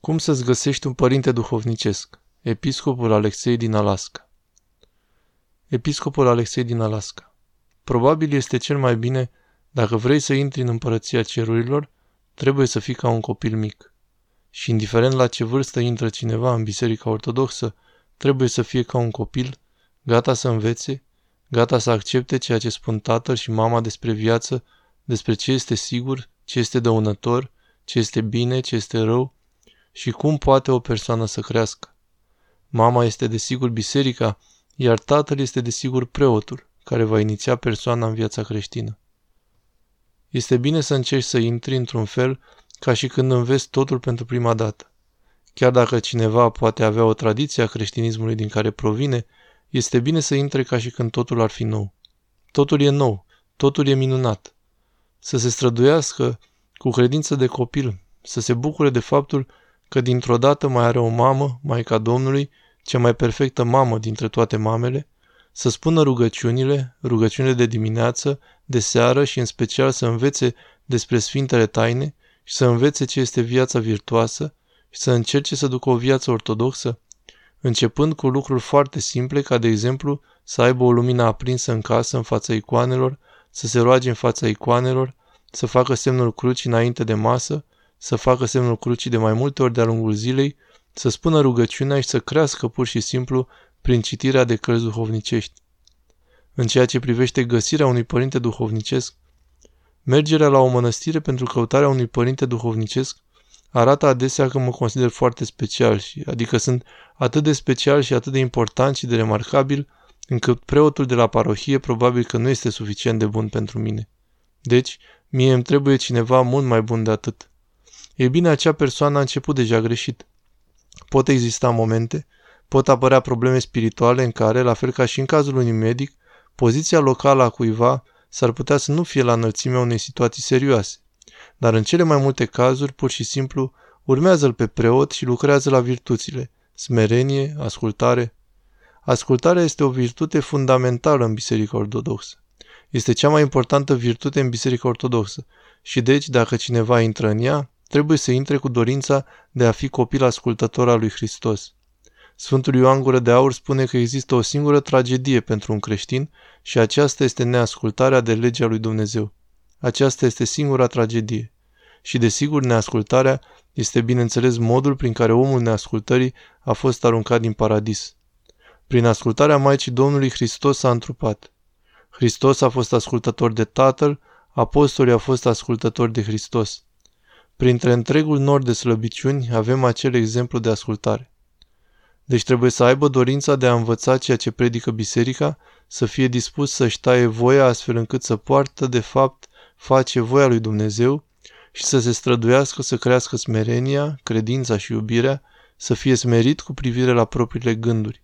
Cum să-ți găsești un părinte duhovnicesc? Episcopul Alexei din Alaska Episcopul Alexei din Alaska Probabil este cel mai bine, dacă vrei să intri în împărăția cerurilor, trebuie să fii ca un copil mic. Și indiferent la ce vârstă intră cineva în biserica ortodoxă, trebuie să fie ca un copil, gata să învețe, gata să accepte ceea ce spun tatăl și mama despre viață, despre ce este sigur, ce este dăunător, ce este bine, ce este rău, și cum poate o persoană să crească. Mama este desigur biserica, iar tatăl este desigur preotul, care va iniția persoana în viața creștină. Este bine să încerci să intri într-un fel ca și când înveți totul pentru prima dată. Chiar dacă cineva poate avea o tradiție a creștinismului din care provine, este bine să intre ca și când totul ar fi nou. Totul e nou, totul e minunat. Să se străduiască cu credință de copil, să se bucure de faptul că dintr-o dată mai are o mamă, Maica Domnului, cea mai perfectă mamă dintre toate mamele, să spună rugăciunile, rugăciunile de dimineață, de seară și în special să învețe despre Sfintele Taine și să învețe ce este viața virtuoasă și să încerce să ducă o viață ortodoxă, începând cu lucruri foarte simple, ca de exemplu să aibă o lumină aprinsă în casă, în fața icoanelor, să se roage în fața icoanelor, să facă semnul crucii înainte de masă, să facă semnul crucii de mai multe ori de-a lungul zilei, să spună rugăciunea și să crească pur și simplu prin citirea de cărți duhovnicești. În ceea ce privește găsirea unui părinte duhovnicesc, mergerea la o mănăstire pentru căutarea unui părinte duhovnicesc arată adesea că mă consider foarte special și adică sunt atât de special și atât de important și de remarcabil încât preotul de la parohie probabil că nu este suficient de bun pentru mine. Deci, mie îmi trebuie cineva mult mai bun de atât. E bine, acea persoană a început deja greșit. Pot exista momente, pot apărea probleme spirituale în care, la fel ca și în cazul unui medic, poziția locală a cuiva s-ar putea să nu fie la înălțimea unei situații serioase. Dar în cele mai multe cazuri, pur și simplu, urmează-l pe preot și lucrează la virtuțile, smerenie, ascultare. Ascultarea este o virtute fundamentală în Biserica Ortodoxă. Este cea mai importantă virtute în Biserica Ortodoxă și deci, dacă cineva intră în ea, trebuie să intre cu dorința de a fi copil ascultător al lui Hristos. Sfântul Ioan Gură de Aur spune că există o singură tragedie pentru un creștin și aceasta este neascultarea de legea lui Dumnezeu. Aceasta este singura tragedie. Și desigur, neascultarea este bineînțeles modul prin care omul neascultării a fost aruncat din paradis. Prin ascultarea Maicii Domnului Hristos s-a întrupat. Hristos a fost ascultător de Tatăl, apostolii au fost ascultători de Hristos. Printre întregul nord de slăbiciuni avem acel exemplu de ascultare. Deci trebuie să aibă dorința de a învăța ceea ce predică biserica, să fie dispus să-și taie voia astfel încât să poartă, de fapt, face voia lui Dumnezeu și să se străduiască să crească smerenia, credința și iubirea, să fie smerit cu privire la propriile gânduri.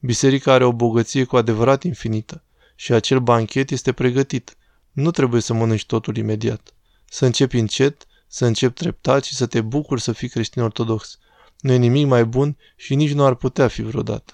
Biserica are o bogăție cu adevărat infinită și acel banchet este pregătit. Nu trebuie să mănânci totul imediat. Să începi încet, să începi treptat și să te bucuri să fii creștin ortodox. Nu e nimic mai bun și nici nu ar putea fi vreodată.